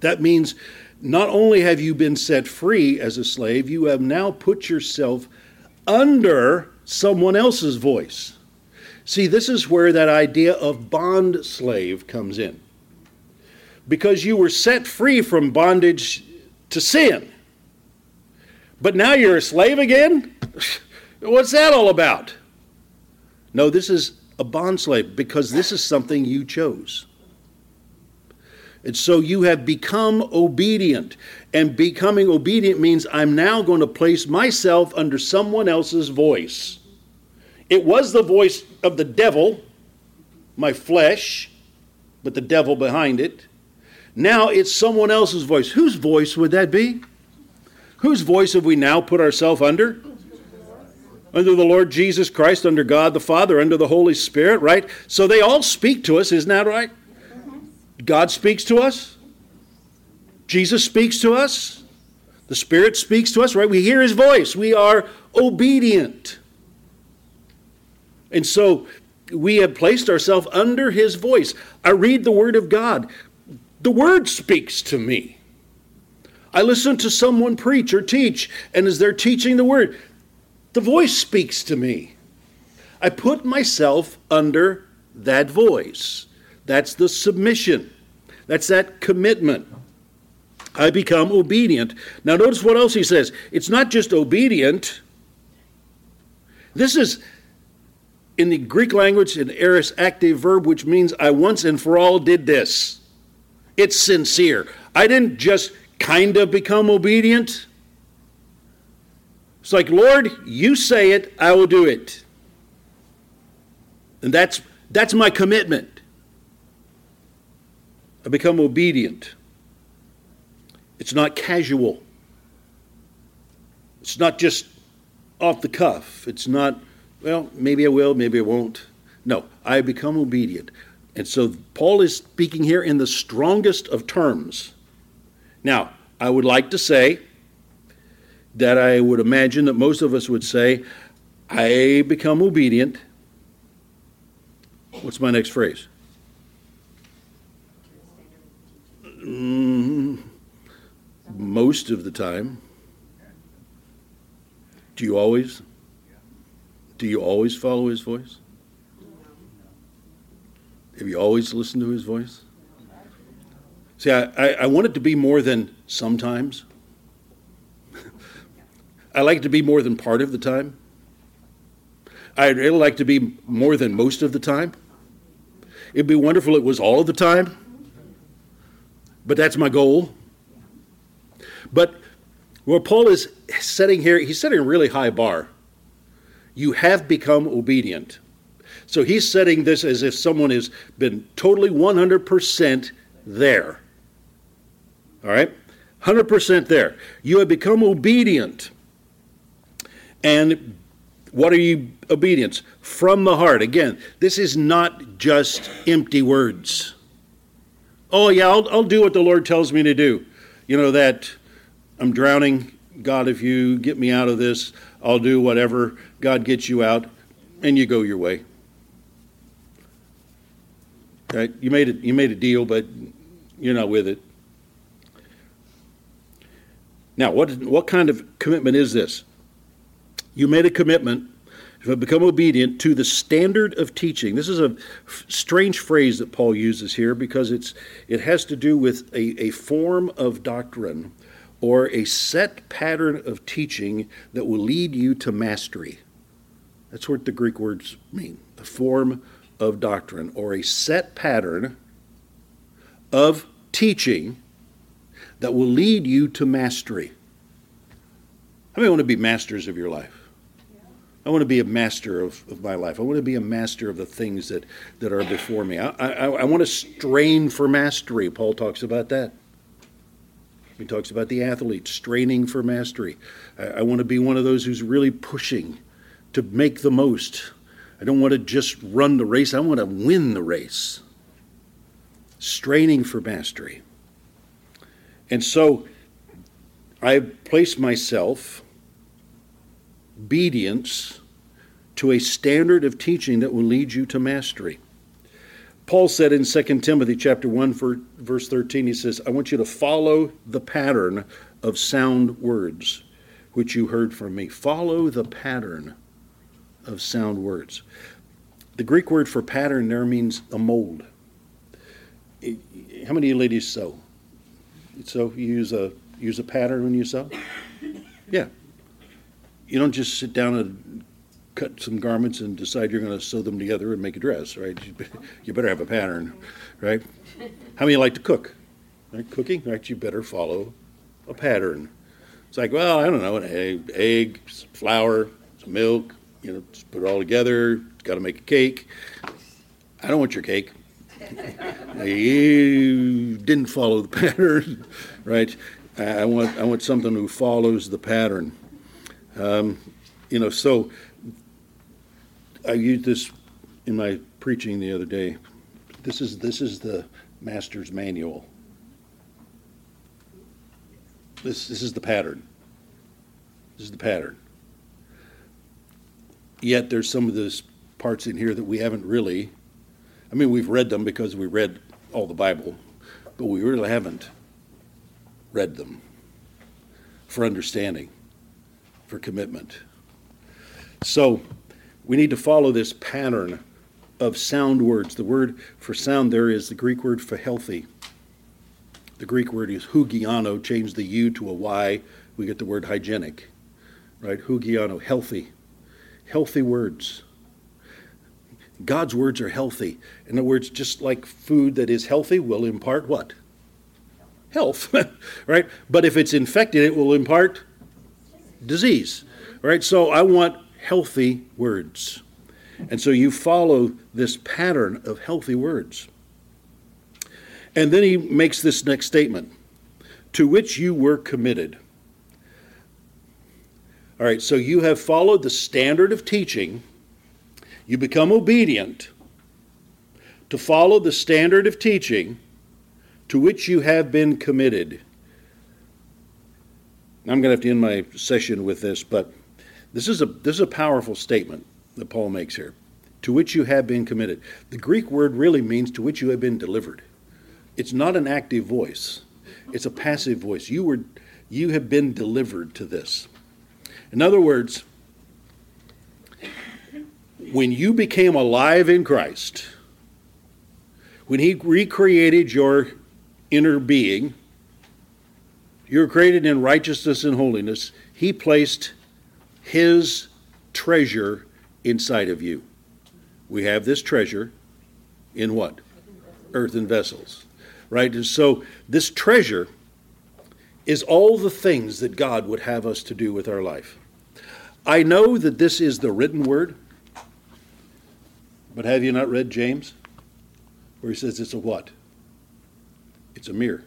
S1: That means not only have you been set free as a slave, you have now put yourself under someone else's voice. See, this is where that idea of bond slave comes in. Because you were set free from bondage to sin. But now you're a slave again? What's that all about? No, this is a bond slave because this is something you chose. And so you have become obedient. And becoming obedient means I'm now going to place myself under someone else's voice. It was the voice of the devil, my flesh, but the devil behind it. Now it's someone else's voice. Whose voice would that be? Whose voice have we now put ourselves under? Under the Lord Jesus Christ, under God the Father, under the Holy Spirit, right? So they all speak to us, isn't that right? God speaks to us. Jesus speaks to us. The Spirit speaks to us, right? We hear His voice. We are obedient. And so we have placed ourselves under His voice. I read the Word of God. The Word speaks to me. I listen to someone preach or teach, and as they're teaching the Word, the voice speaks to me. I put myself under that voice. That's the submission. That's that commitment. I become obedient. Now, notice what else he says. It's not just obedient. This is, in the Greek language, an aorist active verb, which means I once and for all did this. It's sincere. I didn't just kind of become obedient. It's like, Lord, you say it, I will do it. And that's, that's my commitment. I become obedient. It's not casual. It's not just off the cuff. It's not, well, maybe I will, maybe I won't. No, I become obedient. And so Paul is speaking here in the strongest of terms. Now, I would like to say that I would imagine that most of us would say, I become obedient. What's my next phrase? Mm, most of the time. Do you always? Do you always follow his voice? Have you always listened to his voice? See, I, I, I want it to be more than sometimes. I like it to be more than part of the time. I'd really like to be more than most of the time. It'd be wonderful if it was all of the time but that's my goal. But what Paul is setting here, he's setting a really high bar. You have become obedient. So he's setting this as if someone has been totally 100% there. All right? 100% there. You have become obedient. And what are you obedience? From the heart. Again, this is not just empty words. Oh, yeah, I'll, I'll do what the Lord tells me to do. You know, that I'm drowning. God, if you get me out of this, I'll do whatever. God gets you out, and you go your way. Okay? You made it. You made a deal, but you're not with it. Now, what what kind of commitment is this? You made a commitment to become obedient to the standard of teaching. This is a strange phrase that Paul uses here because it's, it has to do with a, a form of doctrine or a set pattern of teaching that will lead you to mastery. That's what the Greek words mean the form of doctrine or a set pattern of teaching that will lead you to mastery. How many want to be masters of your life? I want to be a master of, of my life. I want to be a master of the things that, that are before me. I, I, I want to strain for mastery. Paul talks about that. He talks about the athlete straining for mastery. I, I want to be one of those who's really pushing to make the most. I don't want to just run the race, I want to win the race. Straining for mastery. And so I place myself obedience to a standard of teaching that will lead you to mastery. Paul said in 2 Timothy chapter 1 verse 13 he says, "I want you to follow the pattern of sound words which you heard from me. Follow the pattern of sound words." The Greek word for pattern there means a mold. How many ladies sew? So you use a use a pattern when you sew? Yeah. You don't just sit down and cut some garments and decide you're going to sew them together and make a dress, right? You better have a pattern, right? How many like to cook? Right? Cooking, right? You better follow a pattern. It's like, well, I don't know, an egg, egg flour, some milk, you know, just put it all together. Got to make a cake. I don't want your cake. You didn't follow the pattern, right? I want I want something who follows the pattern. Um, you know, so I used this in my preaching the other day. This is this is the master's manual. This this is the pattern. This is the pattern. Yet there's some of those parts in here that we haven't really. I mean, we've read them because we read all the Bible, but we really haven't read them for understanding, for commitment. So we need to follow this pattern of sound words. The word for sound there is the Greek word for healthy. The Greek word is hugiano, change the U to a Y, we get the word hygienic. Right? Hugiano, healthy. Healthy words. God's words are healthy. In other words, just like food that is healthy will impart what? Health, right? But if it's infected, it will impart disease, right? So I want healthy words. And so you follow this pattern of healthy words. And then he makes this next statement to which you were committed. All right, so you have followed the standard of teaching, you become obedient to follow the standard of teaching to which you have been committed. I'm going to have to end my session with this, but this is a this is a powerful statement that Paul makes here. To which you have been committed. The Greek word really means to which you have been delivered. It's not an active voice. It's a passive voice. You were you have been delivered to this. In other words, when you became alive in Christ, when he recreated your inner being, you were created in righteousness and holiness, he placed his treasure inside of you. We have this treasure in what? Earthen vessels. Right? And so this treasure is all the things that God would have us to do with our life. I know that this is the written word, but have you not read James? Where he says it's a what? It's a mirror.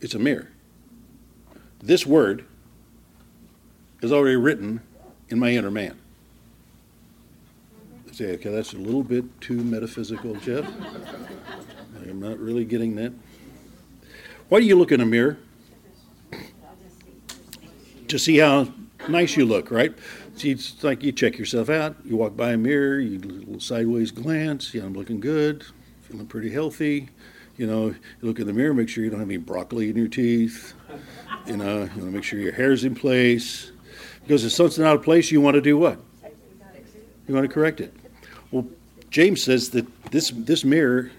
S1: It's a mirror. This word is already written in my inner man. say, okay, that's a little bit too metaphysical, Jeff. I'm not really getting that. Why do you look in a mirror? To see how nice you look, right? See, it's like you check yourself out. You walk by a mirror, you do little sideways glance. Yeah, I'm looking good, feeling pretty healthy. You know, you look in the mirror, make sure you don't have any broccoli in your teeth. You know, you want to make sure your hair's in place. Because if something's out of place, you want to do what? You want to correct it. Well, James says that this this mirror,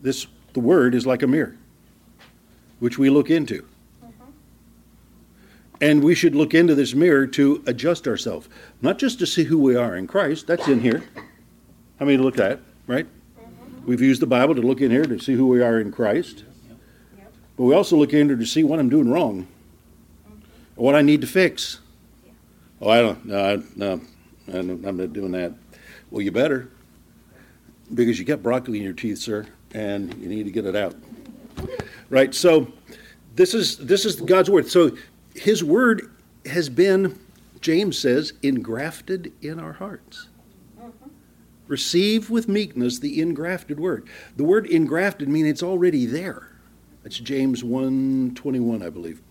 S1: this the word is like a mirror, which we look into. And we should look into this mirror to adjust ourselves, not just to see who we are in Christ. That's in here. How many look at right? Mm-hmm. We've used the Bible to look in here to see who we are in Christ. But we also look in here to see what I'm doing wrong, mm-hmm. what I need to fix. Oh, I don't, no, no, I'm not doing that. Well, you better, because you got broccoli in your teeth, sir, and you need to get it out. Right? So, this is this is God's word. So, His word has been, James says, engrafted in our hearts. Receive with meekness the engrafted word. The word engrafted means it's already there. That's James 1:21, I believe.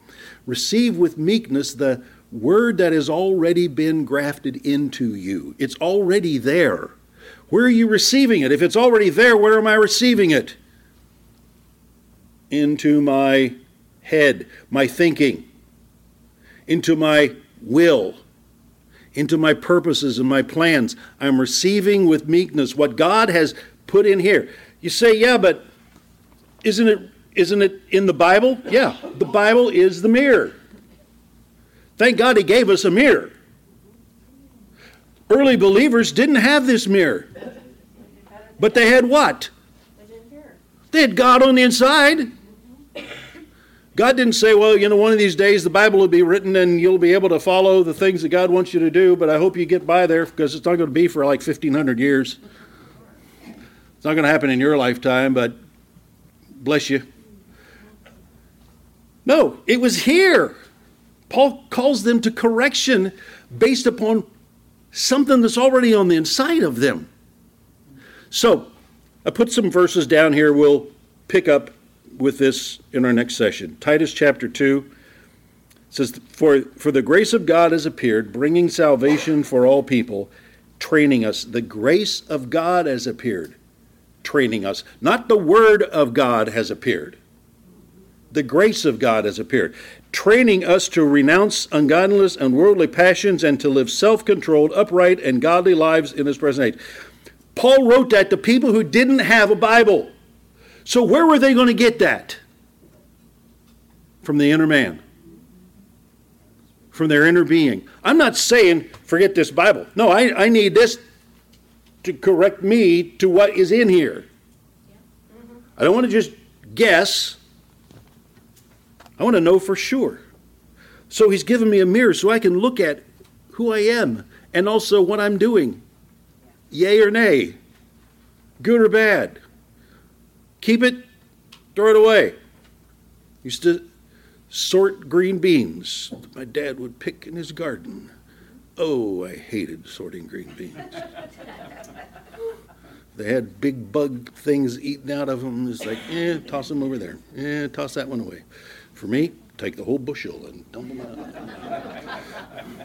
S1: Receive with meekness the word that has already been grafted into you. It's already there. Where are you receiving it? If it's already there, where am I receiving it? Into my head, my thinking, into my will, into my purposes and my plans. I'm receiving with meekness what God has put in here. You say, yeah, but isn't it isn't it in the Bible? Yeah, the Bible is the mirror. Thank God he gave us a mirror. Early believers didn't have this mirror. But they had what? They had God on the inside. God didn't say, well, you know, one of these days the Bible will be written and you'll be able to follow the things that God wants you to do, but I hope you get by there because it's not going to be for like 1,500 years. It's not going to happen in your lifetime, but bless you. No, it was here. Paul calls them to correction based upon something that's already on the inside of them. So, I put some verses down here. We'll pick up with this in our next session. Titus chapter 2 says, For, for the grace of God has appeared, bringing salvation for all people, training us. The grace of God has appeared, training us. Not the word of God has appeared. The grace of God has appeared, training us to renounce ungodliness and worldly passions and to live self controlled, upright, and godly lives in this present age. Paul wrote that to people who didn't have a Bible. So, where were they going to get that? From the inner man, from their inner being. I'm not saying forget this Bible. No, I, I need this to correct me to what is in here. I don't want to just guess, I want to know for sure. So, he's given me a mirror so I can look at who I am and also what I'm doing. Yay or nay? Good or bad? Keep it, throw it away. Used to sort green beans that my dad would pick in his garden. Oh, I hated sorting green beans. they had big bug things eaten out of them. It's like, eh, toss them over there. Eh, toss that one away. For me, take the whole bushel and dump them out.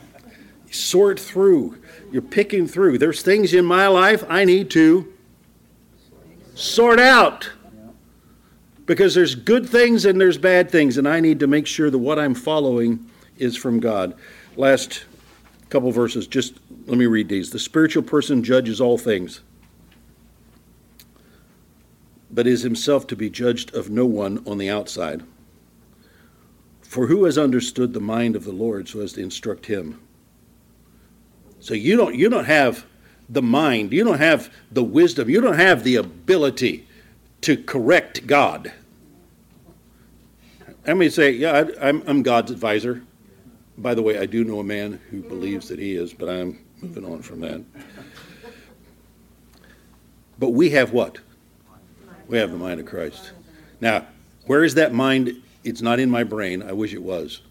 S1: sort through. You're picking through. There's things in my life I need to sort out because there's good things and there's bad things, and I need to make sure that what I'm following is from God. Last couple verses, just let me read these. The spiritual person judges all things, but is himself to be judged of no one on the outside. For who has understood the mind of the Lord so as to instruct him? So you don't you don't have the mind, you don't have the wisdom, you don't have the ability to correct God. I may say, yeah, I, I'm, I'm God's advisor. By the way, I do know a man who believes that he is, but I'm moving on from that. But we have what? We have the mind of Christ. Now, where is that mind? It's not in my brain. I wish it was.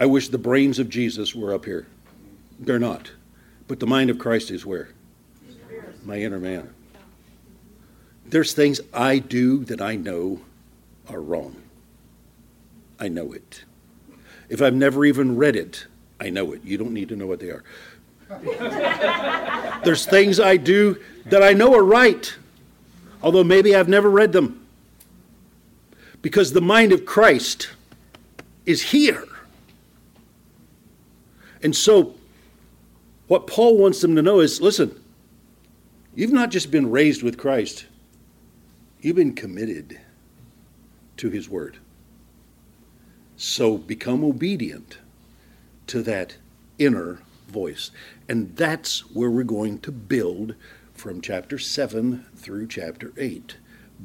S1: I wish the brains of Jesus were up here. They're not. But the mind of Christ is where? My inner man. There's things I do that I know are wrong. I know it. If I've never even read it, I know it. You don't need to know what they are. There's things I do that I know are right, although maybe I've never read them. Because the mind of Christ is here. And so, what Paul wants them to know is listen, you've not just been raised with Christ, you've been committed to his word. So become obedient to that inner voice. And that's where we're going to build from chapter 7 through chapter 8.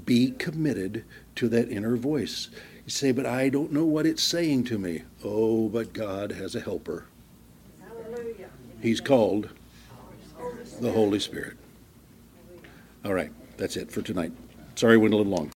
S1: Be committed to that inner voice. You say, but I don't know what it's saying to me. Oh, but God has a helper. Hallelujah. He's called the Holy Spirit. All right, that's it for tonight. Sorry, went a little long.